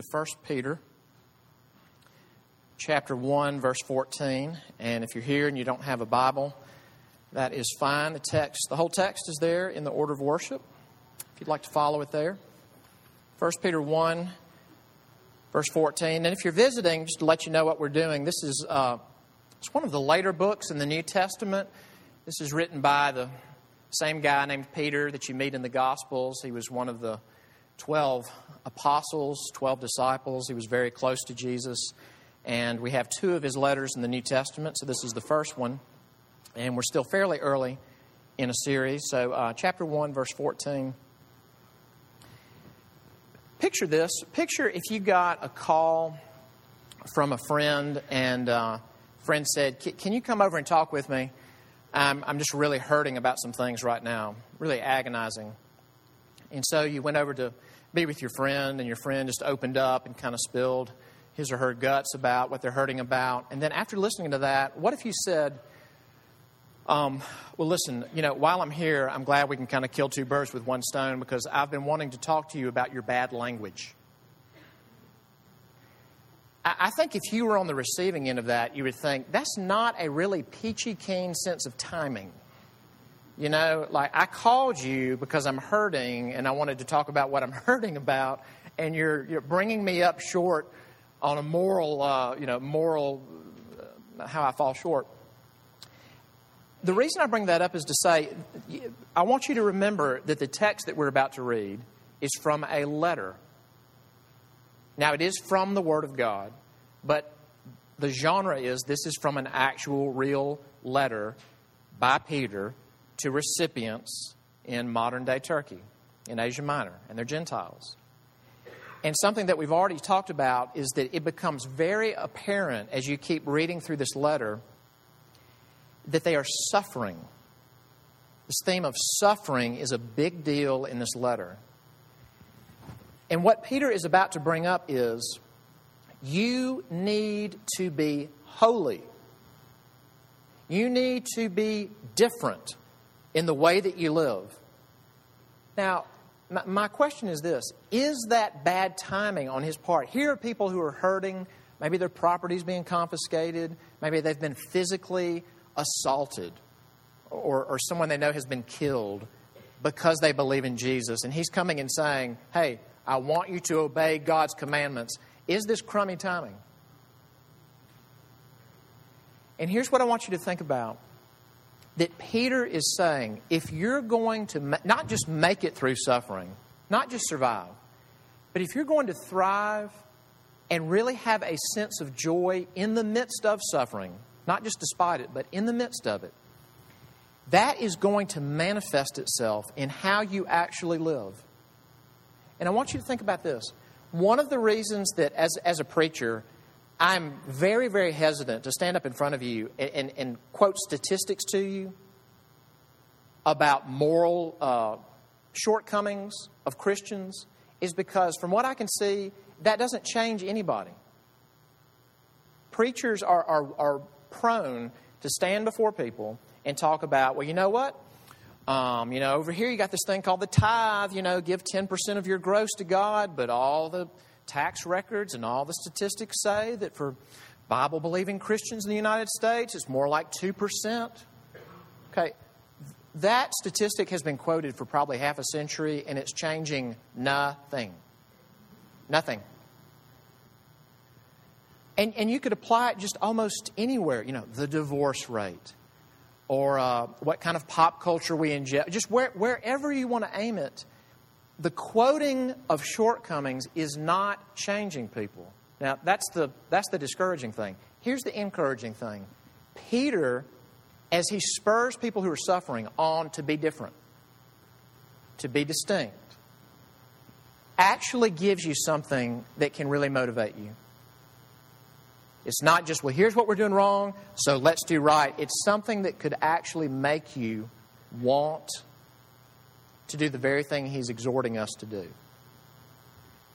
to 1 Peter chapter 1 verse 14 and if you're here and you don't have a Bible that is fine. The text the whole text is there in the order of worship. If you'd like to follow it there. 1 Peter 1 verse 14 and if you're visiting just to let you know what we're doing this is uh, it's one of the later books in the New Testament. This is written by the same guy named Peter that you meet in the Gospels. He was one of the 12 apostles, 12 disciples. He was very close to Jesus. And we have two of his letters in the New Testament, so this is the first one. And we're still fairly early in a series. So, uh, chapter 1, verse 14. Picture this. Picture if you got a call from a friend, and uh, friend said, Can you come over and talk with me? I'm, I'm just really hurting about some things right now, really agonizing. And so you went over to be with your friend, and your friend just opened up and kind of spilled his or her guts about what they're hurting about. And then after listening to that, what if you said, um, well, listen, you know, while I'm here, I'm glad we can kind of kill two birds with one stone because I've been wanting to talk to you about your bad language. I think if you were on the receiving end of that, you would think that's not a really peachy keen sense of timing. You know, like I called you because I'm hurting and I wanted to talk about what I'm hurting about, and you're, you're bringing me up short on a moral, uh, you know, moral, uh, how I fall short. The reason I bring that up is to say, I want you to remember that the text that we're about to read is from a letter. Now, it is from the Word of God, but the genre is this is from an actual, real letter by Peter to recipients in modern day Turkey, in Asia Minor, and they're Gentiles. And something that we've already talked about is that it becomes very apparent as you keep reading through this letter that they are suffering. This theme of suffering is a big deal in this letter. And what Peter is about to bring up is you need to be holy. You need to be different in the way that you live. Now, my question is this Is that bad timing on his part? Here are people who are hurting. Maybe their property's being confiscated. Maybe they've been physically assaulted. Or, or someone they know has been killed because they believe in Jesus. And he's coming and saying, Hey, I want you to obey God's commandments. Is this crummy timing? And here's what I want you to think about that Peter is saying if you're going to ma- not just make it through suffering, not just survive, but if you're going to thrive and really have a sense of joy in the midst of suffering, not just despite it, but in the midst of it, that is going to manifest itself in how you actually live. And I want you to think about this. One of the reasons that, as, as a preacher, I'm very, very hesitant to stand up in front of you and, and, and quote statistics to you about moral uh, shortcomings of Christians is because, from what I can see, that doesn't change anybody. Preachers are, are, are prone to stand before people and talk about, well, you know what? Um, you know, over here you got this thing called the tithe, you know, give 10% of your gross to God, but all the tax records and all the statistics say that for Bible believing Christians in the United States, it's more like 2%. Okay, that statistic has been quoted for probably half a century and it's changing nothing. Nothing. And, and you could apply it just almost anywhere. You know, the divorce rate or uh, what kind of pop culture we ingest, just where, wherever you want to aim it the quoting of shortcomings is not changing people. Now, that's the, that's the discouraging thing. Here's the encouraging thing Peter, as he spurs people who are suffering on to be different, to be distinct, actually gives you something that can really motivate you. It's not just, well, here's what we're doing wrong, so let's do right. It's something that could actually make you want to do the very thing he's exhorting us to do.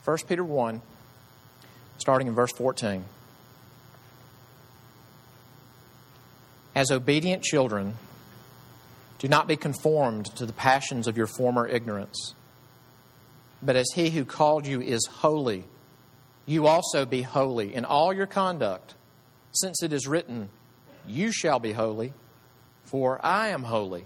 1 Peter 1, starting in verse 14. As obedient children, do not be conformed to the passions of your former ignorance, but as he who called you is holy, you also be holy in all your conduct, since it is written, You shall be holy, for I am holy.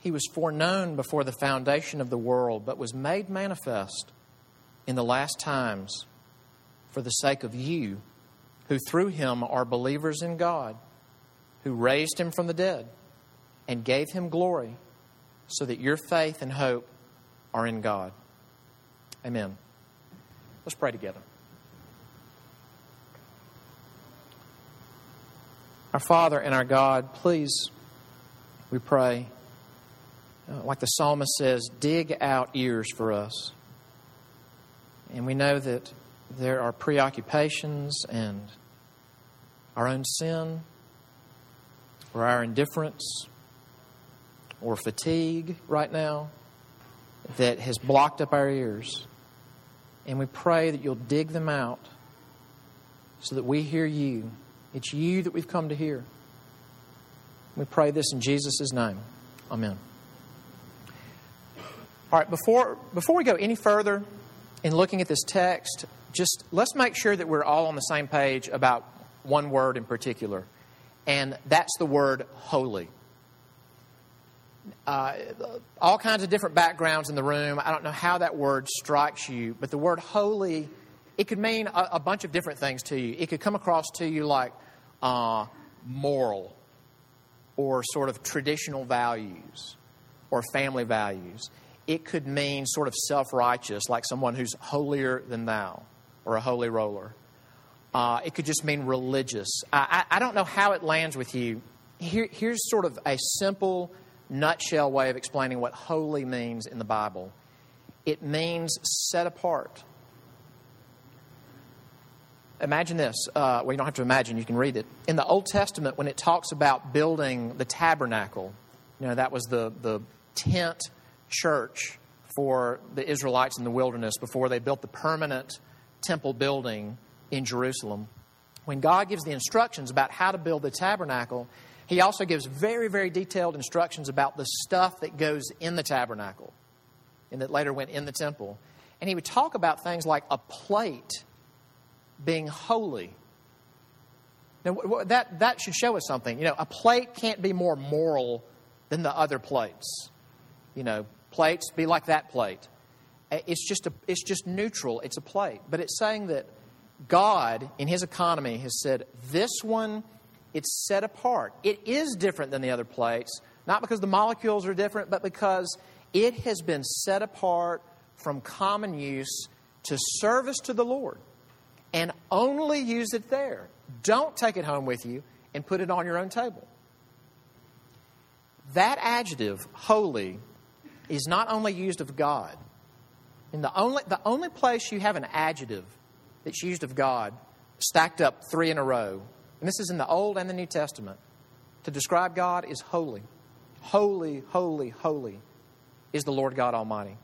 He was foreknown before the foundation of the world, but was made manifest in the last times for the sake of you, who through him are believers in God, who raised him from the dead and gave him glory, so that your faith and hope are in God. Amen. Let's pray together. Our Father and our God, please, we pray, Uh, like the psalmist says, dig out ears for us. And we know that there are preoccupations and our own sin, or our indifference, or fatigue right now that has blocked up our ears. And we pray that you'll dig them out so that we hear you it's you that we've come to hear. We pray this in Jesus' name. Amen. All right, before, before we go any further in looking at this text, just let's make sure that we're all on the same page about one word in particular, and that's the word holy. Uh, all kinds of different backgrounds in the room. I don't know how that word strikes you, but the word holy it could mean a, a bunch of different things to you. It could come across to you like uh, moral or sort of traditional values or family values. It could mean sort of self righteous, like someone who's holier than thou or a holy roller. Uh, it could just mean religious. I, I, I, don't know how it lands with you. Here, here's sort of a simple, nutshell way of explaining what holy means in the Bible it means set apart Imagine this. Uh, well, you don't have to imagine, you can read it. In the Old Testament, when it talks about building the tabernacle, you know, that was the, the tent church for the Israelites in the wilderness before they built the permanent temple building in Jerusalem. When God gives the instructions about how to build the tabernacle, He also gives very, very detailed instructions about the stuff that goes in the tabernacle and that later went in the temple. And He would talk about things like a plate being holy. Now, that, that should show us something. You know, a plate can't be more moral than the other plates. You know, plates be like that plate. It's just, a, it's just neutral. It's a plate. But it's saying that God, in His economy, has said, this one, it's set apart. It is different than the other plates, not because the molecules are different, but because it has been set apart from common use to service to the Lord and only use it there. Don't take it home with you and put it on your own table. That adjective, holy, is not only used of God. In the only, the only place you have an adjective that's used of God, stacked up three in a row, and this is in the Old and the New Testament, to describe God is holy. Holy, holy, holy is the Lord God Almighty.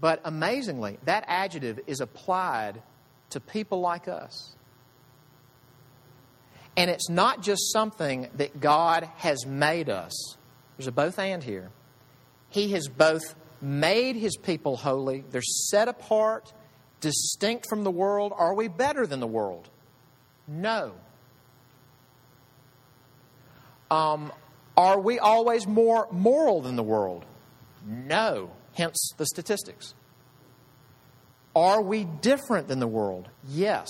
But amazingly, that adjective is applied to people like us. And it's not just something that God has made us. There's a both and here. He has both made his people holy, they're set apart, distinct from the world. Are we better than the world? No. Um, are we always more moral than the world? No. Hence the statistics. Are we different than the world? Yes.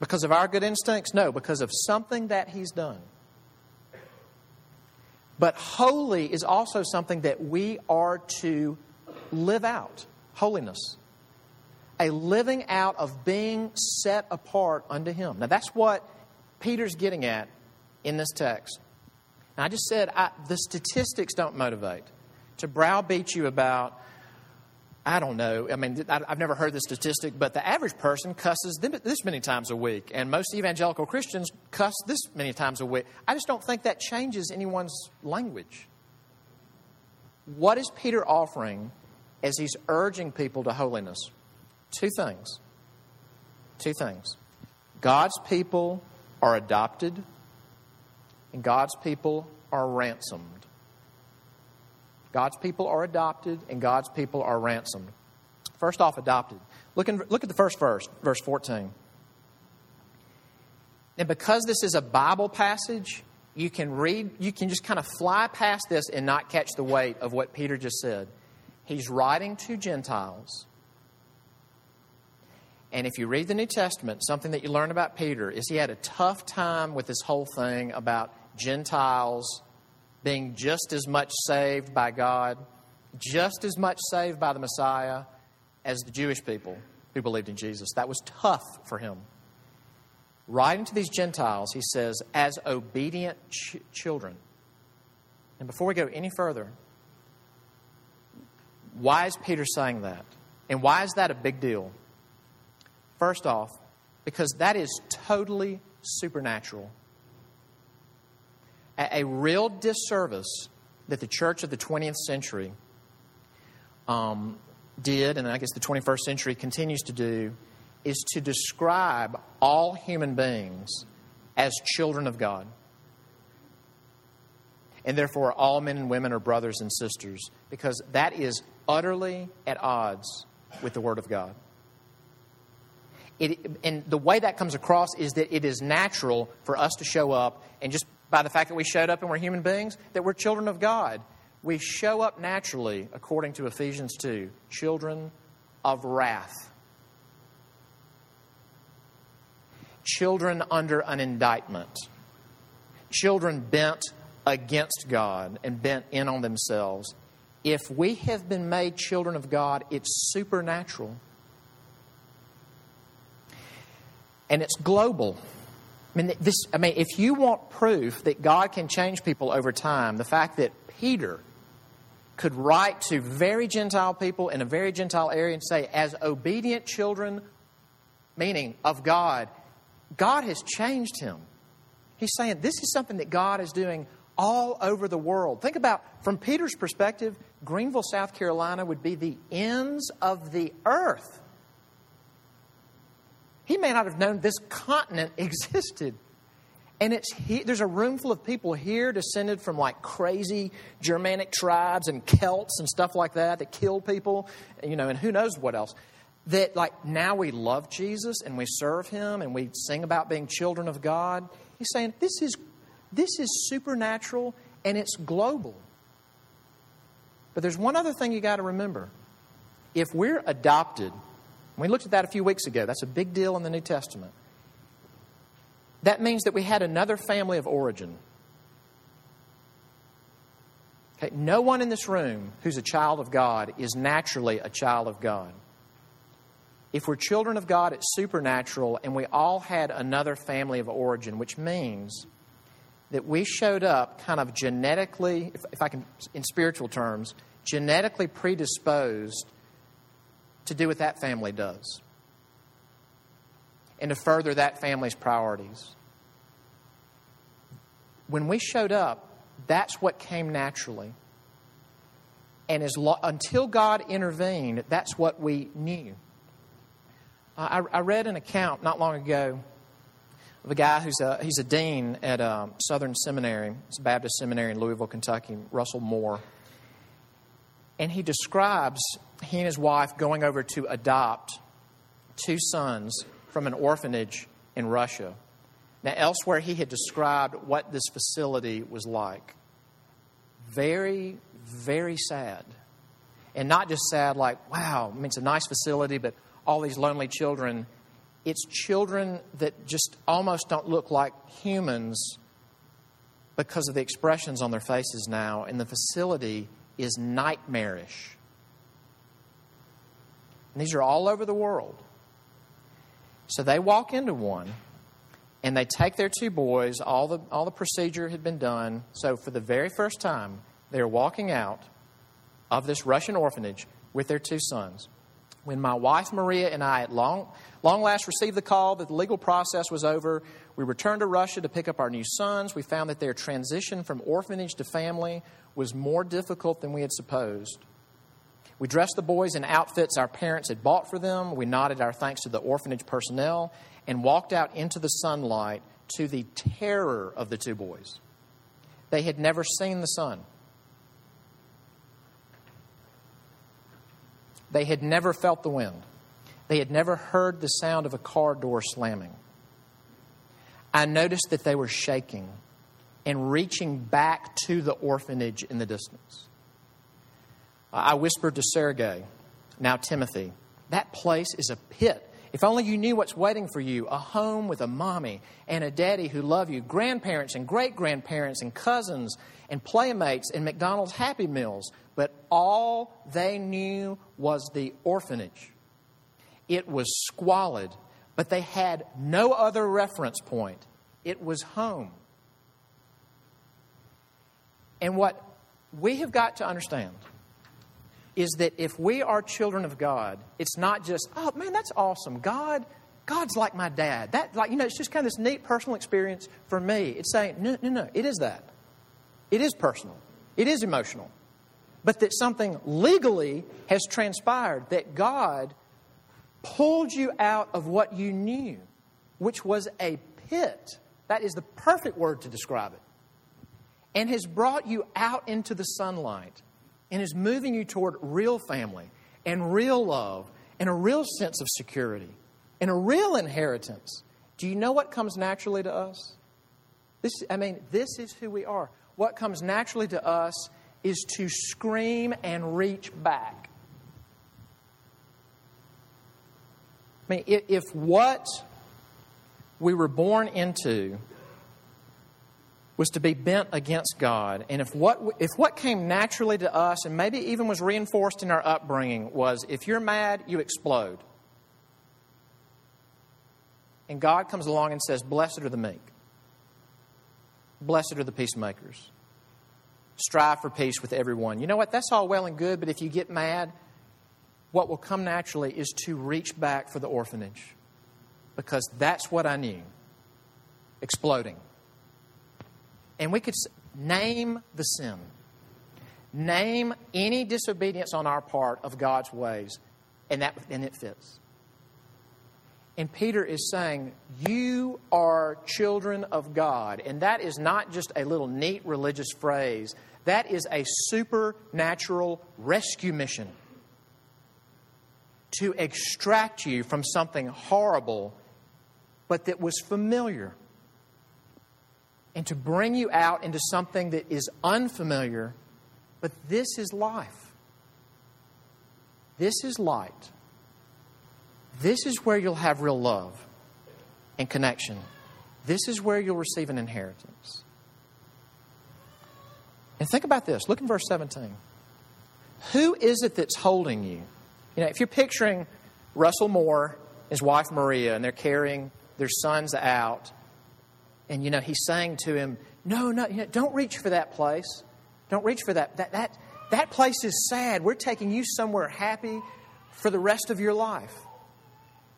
Because of our good instincts? No, because of something that He's done. But holy is also something that we are to live out holiness. A living out of being set apart unto Him. Now, that's what Peter's getting at in this text. I just said I, the statistics don't motivate. To browbeat you about I don't know. I mean, I've never heard the statistic, but the average person cusses this many times a week, and most evangelical Christians cuss this many times a week. I just don't think that changes anyone's language. What is Peter offering as he's urging people to holiness? Two things. Two things. God's people are adopted, and God's people are ransomed. God's people are adopted, and God's people are ransomed. First off, adopted. Look, in, look at the first verse, verse 14. And because this is a Bible passage, you can read, you can just kind of fly past this and not catch the weight of what Peter just said. He's writing to Gentiles. And if you read the New Testament, something that you learn about Peter is he had a tough time with this whole thing about Gentiles being just as much saved by God, just as much saved by the Messiah as the Jewish people who believed in Jesus. That was tough for him. Writing to these Gentiles, he says, as obedient ch- children. And before we go any further, why is Peter saying that? And why is that a big deal? First off, because that is totally supernatural a, real disservice that the church of the 20th century um, did, and I guess the 21st century continues to do, is to describe all human beings as children of God. And therefore, all men and women are brothers and sisters, because that is utterly at odds with the Word of God. It, and the way that comes across is that it is natural for us to show up and just by the fact that we showed up and we're human beings, that we're children of God. We show up naturally, according to Ephesians 2, children of wrath. Children under an indictment. Children bent against God and bent in on themselves. If we have been made children of God, it's supernatural. And it's global. I mean, this, I mean, if you want proof that God can change people over time, the fact that Peter could write to very Gentile people in a very Gentile area and say, as obedient children, meaning of God, God has changed him. He's saying this is something that God is doing all over the world. Think about, from Peter's perspective, Greenville, South Carolina would be the ends of the earth. He may not have known this continent existed. And it's he, there's a room full of people here descended from like crazy Germanic tribes and Celts and stuff like that that killed people, you know, and who knows what else. That like now we love Jesus and we serve him and we sing about being children of God. He's saying this is this is supernatural and it's global. But there's one other thing you got to remember. If we're adopted we looked at that a few weeks ago. That's a big deal in the New Testament. That means that we had another family of origin. Okay, no one in this room who's a child of God is naturally a child of God. If we're children of God, it's supernatural, and we all had another family of origin, which means that we showed up kind of genetically, if, if I can, in spiritual terms, genetically predisposed to do what that family does and to further that family's priorities. When we showed up, that's what came naturally. And as lo- until God intervened, that's what we knew. Uh, I, I, read an account not long ago of a guy who's a, he's a dean at um, Southern Seminary, it's a Baptist seminary in Louisville, Kentucky, Russell Moore. And he describes he and his wife going over to adopt two sons from an orphanage in Russia. Now, elsewhere, he had described what this facility was like. Very, very sad. And not just sad, like, wow, I mean, it's a nice facility, but all these lonely children. It's children that just almost don't look like humans because of the expressions on their faces now, and the facility is nightmarish. And these are all over the world. So they walk into one and they take their two boys, all the, all the procedure had been done. So for the very first time, they're walking out of this Russian orphanage, with their two sons. When my wife Maria and I, at long, long last, received the call that the legal process was over, we returned to Russia to pick up our new sons. We found that their transition from orphanage to family was more difficult than we had supposed. We dressed the boys in outfits our parents had bought for them. We nodded our thanks to the orphanage personnel and walked out into the sunlight to the terror of the two boys. They had never seen the sun. They had never felt the wind. They had never heard the sound of a car door slamming. I noticed that they were shaking and reaching back to the orphanage in the distance. I whispered to Sergei, now Timothy, that place is a pit. If only you knew what's waiting for you a home with a mommy and a daddy who love you, grandparents and great grandparents and cousins and playmates and McDonald's Happy Meals. But all they knew was the orphanage. It was squalid, but they had no other reference point. It was home. And what we have got to understand is that if we are children of God, it's not just, oh man, that's awesome. God, God's like my dad. That like, you know, it's just kind of this neat personal experience for me. It's saying, no, no, no, it is that. It is personal. It is emotional. But that something legally has transpired, that God pulled you out of what you knew, which was a pit. That is the perfect word to describe it. And has brought you out into the sunlight and is moving you toward real family and real love and a real sense of security and a real inheritance. Do you know what comes naturally to us? This, I mean, this is who we are. What comes naturally to us is to scream and reach back. I mean, if what we were born into was to be bent against God. And if what, if what came naturally to us, and maybe even was reinforced in our upbringing, was if you're mad, you explode. And God comes along and says, Blessed are the meek, blessed are the peacemakers. Strive for peace with everyone. You know what? That's all well and good, but if you get mad, what will come naturally is to reach back for the orphanage because that's what I knew exploding. And we could name the sin, name any disobedience on our part of God's ways, and, that, and it fits. And Peter is saying, You are children of God. And that is not just a little neat religious phrase, that is a supernatural rescue mission to extract you from something horrible, but that was familiar and to bring you out into something that is unfamiliar, but this is life. This is light. This is where you'll have real love and connection. This is where you'll receive an inheritance. And think about this. Look in verse 17. Who is it that's holding you? You know, if you're picturing Russell Moore, his wife Maria, and they're carrying their sons out, and, you know, he's saying to him, No, no, you know, don't reach for that place. Don't reach for that. That, that. that place is sad. We're taking you somewhere happy for the rest of your life.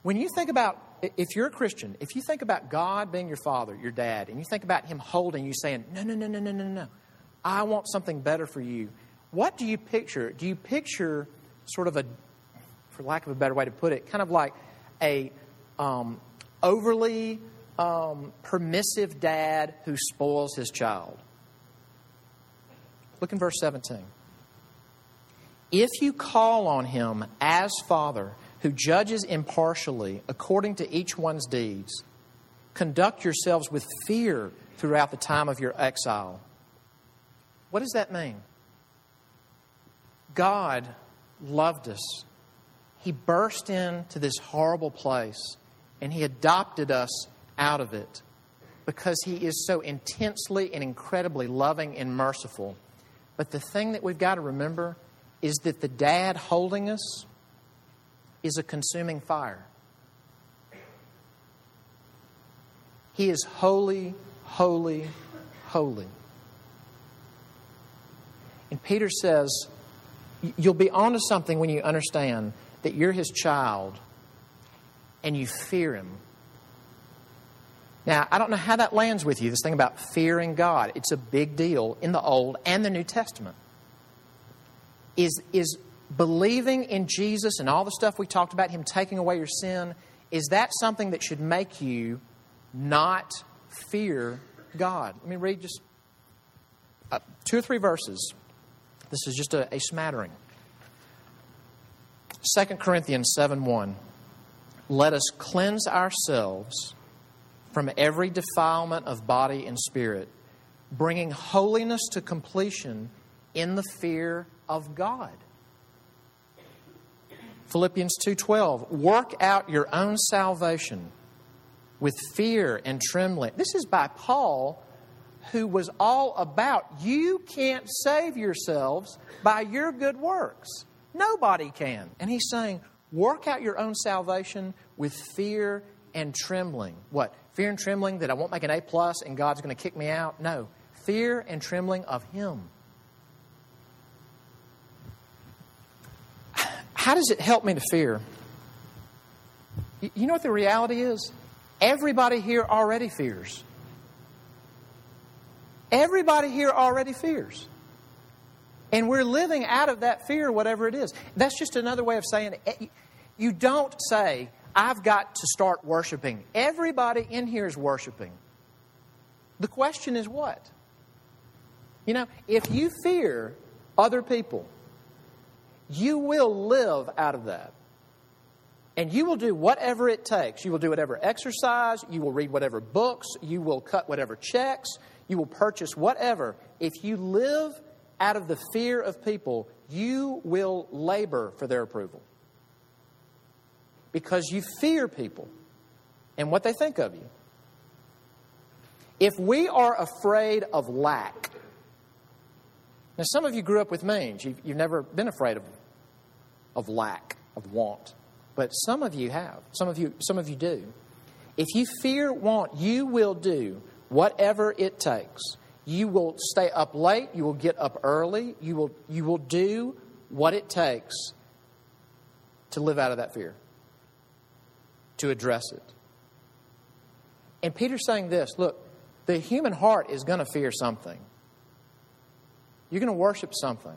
When you think about, if you're a Christian, if you think about God being your father, your dad, and you think about him holding you saying, No, no, no, no, no, no, no. I want something better for you. What do you picture? Do you picture sort of a, for lack of a better way to put it, kind of like a um, overly um, permissive dad who spoils his child. Look in verse 17. If you call on him as Father, who judges impartially according to each one's deeds, conduct yourselves with fear throughout the time of your exile. What does that mean? God loved us. He burst into this horrible place and He adopted us out of it because He is so intensely and incredibly loving and merciful. But the thing that we've got to remember is that the dad holding us is a consuming fire. He is holy, holy, holy. And Peter says, You'll be onto something when you understand that you're his child and you fear him. Now, I don't know how that lands with you, this thing about fearing God. It's a big deal in the Old and the New Testament. Is, is believing in Jesus and all the stuff we talked about, Him taking away your sin, is that something that should make you not fear God? Let me read just uh, two or three verses. This is just a, a smattering. 2 Corinthians 7 1. Let us cleanse ourselves from every defilement of body and spirit, bringing holiness to completion in the fear of God. Philippians 2:12 Work out your own salvation with fear and trembling. This is by Paul who was all about you can't save yourselves by your good works. Nobody can. And he's saying work out your own salvation with fear and trembling. What? Fear and trembling that I won't make an A plus and God's going to kick me out? No. Fear and trembling of Him. How does it help me to fear? You know what the reality is? Everybody here already fears. Everybody here already fears. And we're living out of that fear, whatever it is. That's just another way of saying it. You don't say, I've got to start worshiping. Everybody in here is worshiping. The question is what? You know, if you fear other people, you will live out of that. And you will do whatever it takes. You will do whatever exercise, you will read whatever books, you will cut whatever checks, you will purchase whatever. If you live out of the fear of people, you will labor for their approval because you fear people and what they think of you. If we are afraid of lack, now some of you grew up with mange. You've, you've never been afraid of, of lack, of want. But some of you have. Some of you, some of you do. If you fear want, you will do whatever it takes. You will stay up late, you will get up early, you will, you will do what it takes to live out of that fear to address it. And Peter's saying this look, the human heart is going to fear something. You're going to worship something.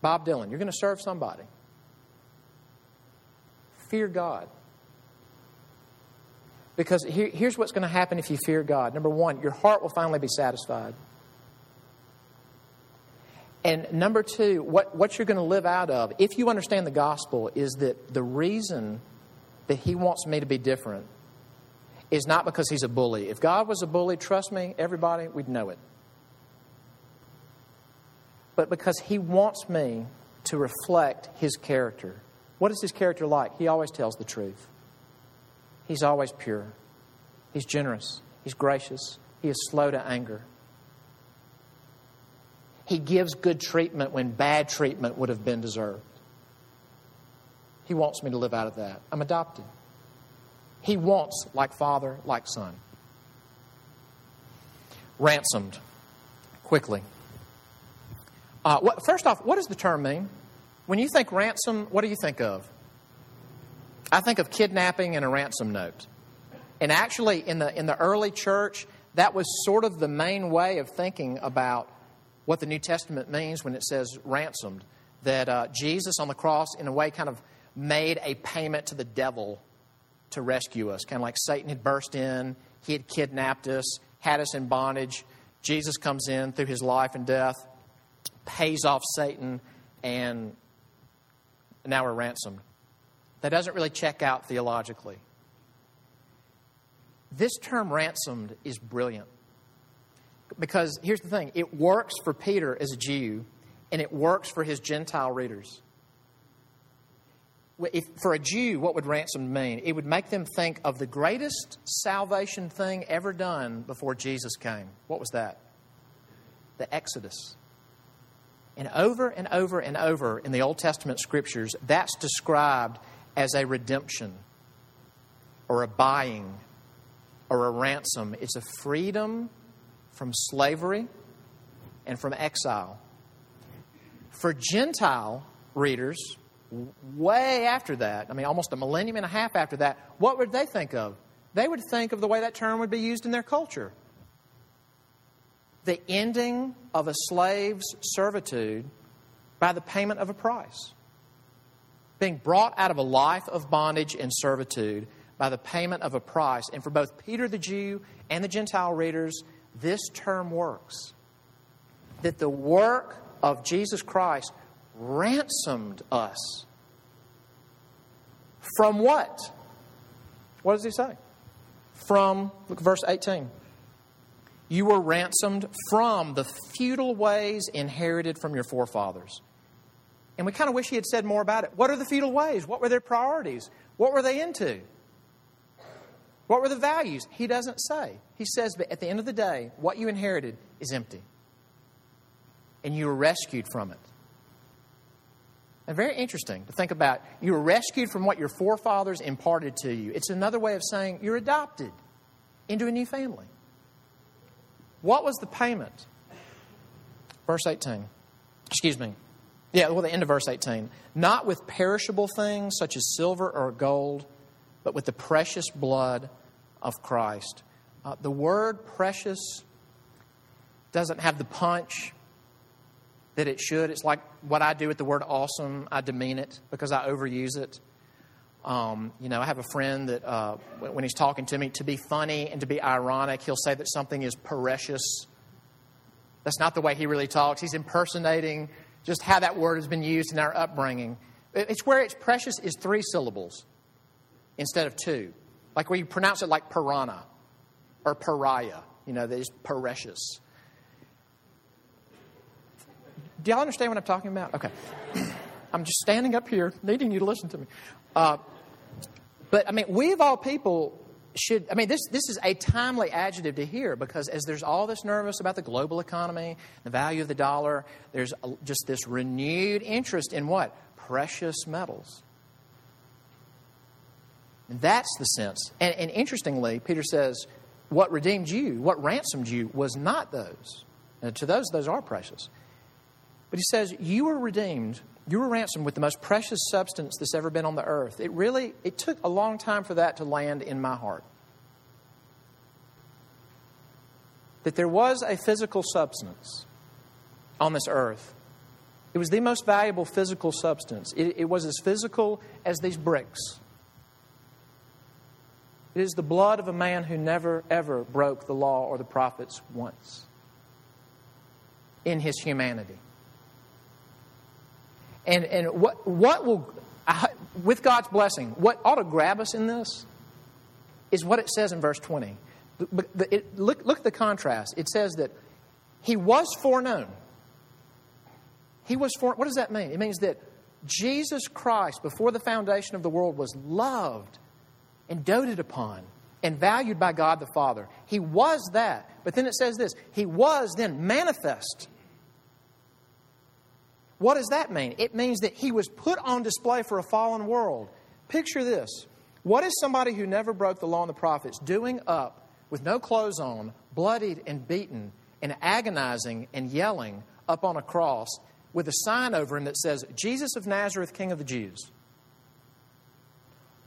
Bob Dylan, you're going to serve somebody. Fear God. Because here, here's what's going to happen if you fear God. Number one, your heart will finally be satisfied. And number two, what, what you're going to live out of, if you understand the gospel, is that the reason that He wants me to be different is not because He's a bully. If God was a bully, trust me, everybody, we'd know it. But because He wants me to reflect His character. What is His character like? He always tells the truth, He's always pure, He's generous, He's gracious, He is slow to anger. He gives good treatment when bad treatment would have been deserved. He wants me to live out of that. I'm adopted. He wants like father, like son. Ransomed. Quickly. Uh, what, first off, what does the term mean? When you think ransom, what do you think of? I think of kidnapping and a ransom note. And actually, in the, in the early church, that was sort of the main way of thinking about what the New Testament means when it says ransomed. That uh, Jesus on the cross, in a way, kind of made a payment to the devil to rescue us. Kind of like Satan had burst in, he had kidnapped us, had us in bondage. Jesus comes in through his life and death, pays off Satan, and now we're ransomed. That doesn't really check out theologically. This term ransomed is brilliant. Because here's the thing it works for Peter as a Jew, and it works for his Gentile readers if, for a Jew, what would ransom mean? It would make them think of the greatest salvation thing ever done before Jesus came. What was that? The Exodus. And over and over and over in the Old Testament scriptures, that's described as a redemption or a buying or a ransom. It's a freedom from slavery and from exile. For Gentile readers, way after that, I mean, almost a millennium and a half after that, what would they think of? They would think of the way that term would be used in their culture the ending of a slave's servitude by the payment of a price. Being brought out of a life of bondage and servitude by the payment of a price. And for both Peter the Jew and the Gentile readers, this term works. That the work of Jesus Christ ransomed us. From what? What does he say? From, look verse 18. You were ransomed from the futile ways inherited from your forefathers. And we kind of wish he had said more about it. What are the futile ways? What were their priorities? What were they into? What were the values? He doesn't say. He says, but at the end of the day, what you inherited is empty. And you were rescued from it. And very interesting to think about. You were rescued from what your forefathers imparted to you. It's another way of saying you're adopted into a new family. What was the payment? Verse 18. Excuse me. Yeah, well, the end of verse 18. Not with perishable things such as silver or gold, but with the precious blood of Christ. Uh, the word precious doesn't have the punch that it should. It's like what I do with the word awesome. I demean it because I overuse it. Um, you know, I have a friend that uh, when he's talking to me, to be funny and to be ironic, he'll say that something is precious. That's not the way he really talks. He's impersonating just how that word has been used in our upbringing. It's where it's precious is three syllables instead of two. Like you pronounce it like piranha or pariah. You know, that is precious. Do y'all understand what I'm talking about? Okay. I'm just standing up here needing you to listen to me. Uh, but I mean, we of all people should, I mean, this, this is a timely adjective to hear because as there's all this nervous about the global economy, the value of the dollar, there's just this renewed interest in what? Precious metals. And that's the sense. And, and interestingly, Peter says, what redeemed you, what ransomed you, was not those. And to those, those are precious. But he says, you were redeemed you were ransomed with the most precious substance that's ever been on the earth. It really it took a long time for that to land in my heart. That there was a physical substance on this earth. It was the most valuable physical substance. It, it was as physical as these bricks. It is the blood of a man who never, ever broke the law or the prophets once in his humanity. And, and what, what will, uh, with God's blessing, what ought to grab us in this is what it says in verse 20. It, look, look at the contrast. It says that he was foreknown. He was for, what does that mean? It means that Jesus Christ, before the foundation of the world, was loved and doted upon and valued by God the Father. He was that. But then it says this He was then manifest what does that mean? It means that he was put on display for a fallen world. Picture this. What is somebody who never broke the law and the prophets doing up with no clothes on, bloodied and beaten, and agonizing and yelling up on a cross with a sign over him that says, Jesus of Nazareth, King of the Jews?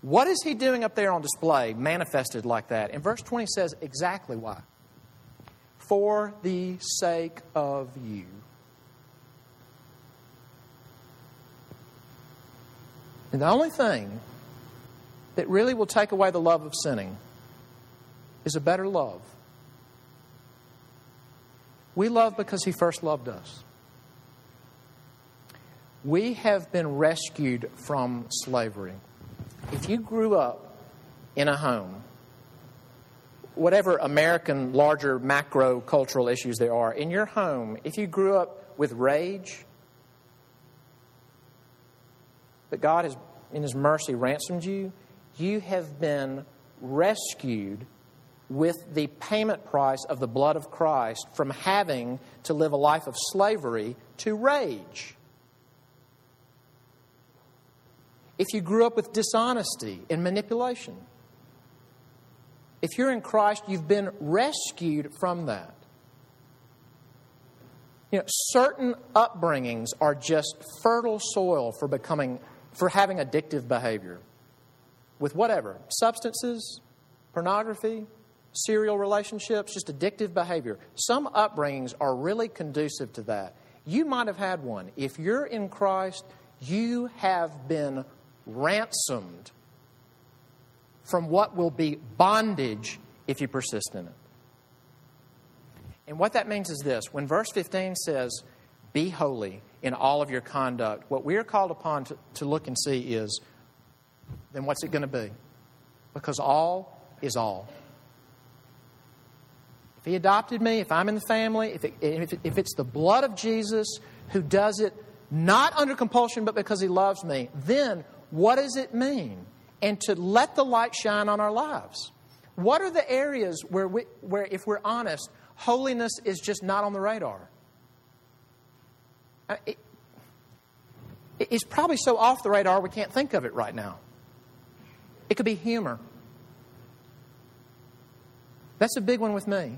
What is he doing up there on display, manifested like that? And verse 20 says exactly why. For the sake of you. And the only thing that really will take away the love of sinning is a better love. We love because He first loved us. We have been rescued from slavery. If you grew up in a home, whatever American larger macro cultural issues there are, in your home, if you grew up with rage, that God has, in His mercy, ransomed you, you have been rescued with the payment price of the blood of Christ from having to live a life of slavery to rage. If you grew up with dishonesty and manipulation, if you're in Christ, you've been rescued from that. You know, certain upbringings are just fertile soil for becoming, for having addictive behavior with whatever substances, pornography, serial relationships, just addictive behavior. Some upbringings are really conducive to that. You might have had one. If you're in Christ, you have been ransomed from what will be bondage if you persist in it. And what that means is this when verse 15 says, Be holy in all of your conduct, what we are called upon to, to look and see is, then what's it going to be? Because all is all. If He adopted me, if I'm in the family, if, it, if, it, if it's the blood of Jesus who does it not under compulsion but because He loves me, then what does it mean? And to let the light shine on our lives. What are the areas where, we, where if we're honest, holiness is just not on the radar? Uh, it, it's probably so off the radar we can't think of it right now. It could be humor. That's a big one with me.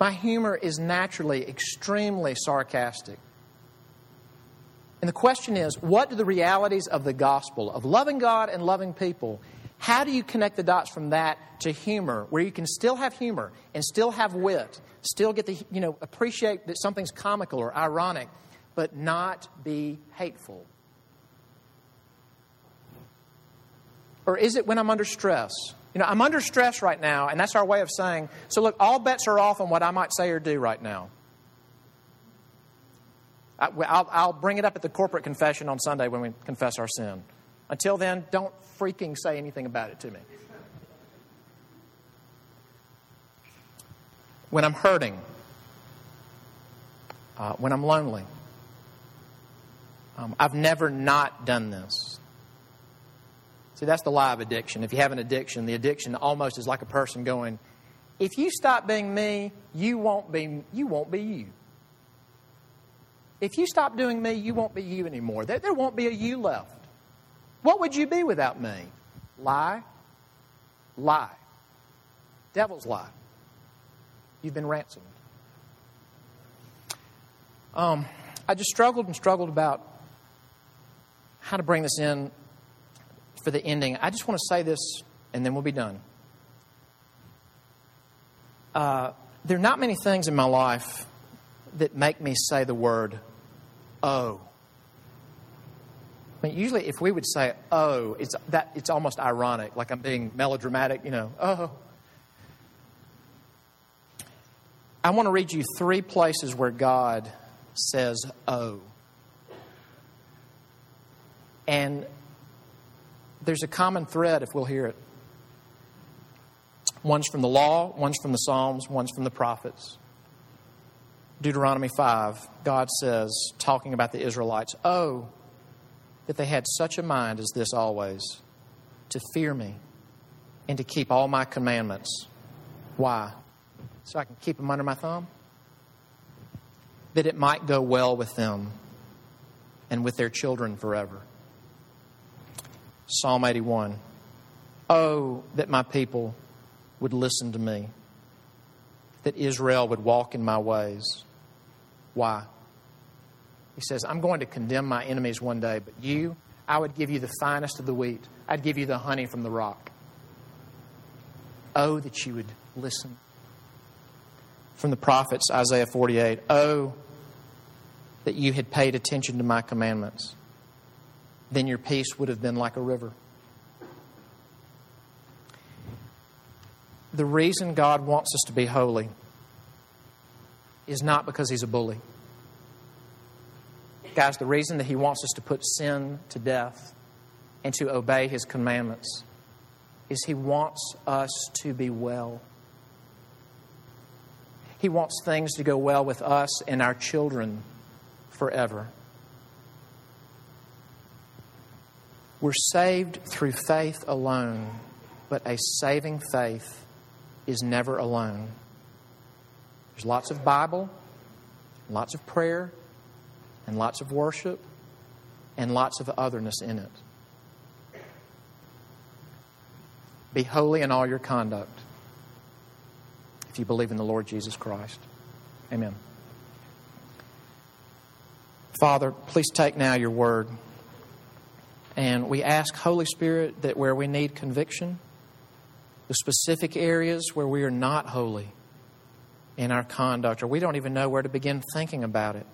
My humor is naturally extremely sarcastic. And the question is what do the realities of the gospel, of loving God and loving people, how do you connect the dots from that to humor, where you can still have humor and still have wit, still get the, you know, appreciate that something's comical or ironic, but not be hateful? Or is it when I'm under stress? You know, I'm under stress right now, and that's our way of saying, so look, all bets are off on what I might say or do right now. I, will I'll bring it up at the corporate confession on Sunday when we confess our sin. Until then, don't freaking say anything about it to me. When I'm hurting, uh, when I'm lonely, um, I've never not done this. See, that's the lie of addiction. If you have an addiction, the addiction almost is like a person going, if you stop being me, you won't be, you won't be you. If you stop doing me, you won't be you anymore. There, there won't be a you left. What would you be without me? Lie, lie. Devil's lie. You've been ransomed. Um, I just struggled and struggled about how to bring this in for the ending, I just want to say this and then we'll be done. Uh, there are not many things in my life that make me say the word, oh. I mean, usually if we would say, oh, it's, that, it's almost ironic, like I'm being melodramatic, you know, oh. I want to read you three places where God says, oh. And there's a common thread if we'll hear it. One's from the law, one's from the Psalms, one's from the prophets. Deuteronomy 5, God says, talking about the Israelites, Oh, that they had such a mind as this always, to fear me and to keep all my commandments. Why? So I can keep them under my thumb? That it might go well with them and with their children forever. Psalm 81. Oh, that my people would listen to me, that Israel would walk in my ways. Why? He says, I'm going to condemn my enemies one day, but you, I would give you the finest of the wheat. I'd give you the honey from the rock. Oh, that you would listen. From the prophets, Isaiah 48. Oh, that you had paid attention to my commandments then your peace would have been like a river. The reason God wants us to be holy is not because He's a bully. Guys, the reason that He wants us to put sin to death and to obey His commandments is He wants us to be well. He wants things to go well with us and our children forever. We're saved through faith alone, but a saving faith is never alone. There's lots of Bible, lots of prayer, and lots of worship, and lots of otherness in it. Be holy in all your conduct if you believe in the Lord Jesus Christ. Amen. Father, please take now your word. And we ask, Holy Spirit, that where we need conviction, the specific areas where we are not holy in our conduct, or we don't even know where to begin thinking about it,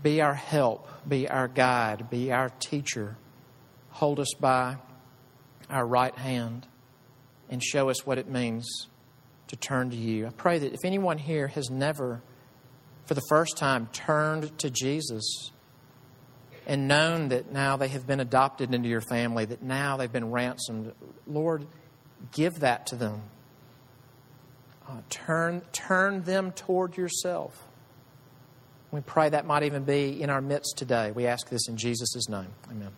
be our help, be our guide, be our teacher. Hold us by our right hand and show us what it means to turn to you. I pray that if anyone here has never, for the first time, turned to Jesus and known that now they have been adopted into your family, that now they've been ransomed, Lord, give that to them. Uh, turn, turn them toward yourself. We pray that might even be in our midst today. We ask this in Jesus' name. Amen.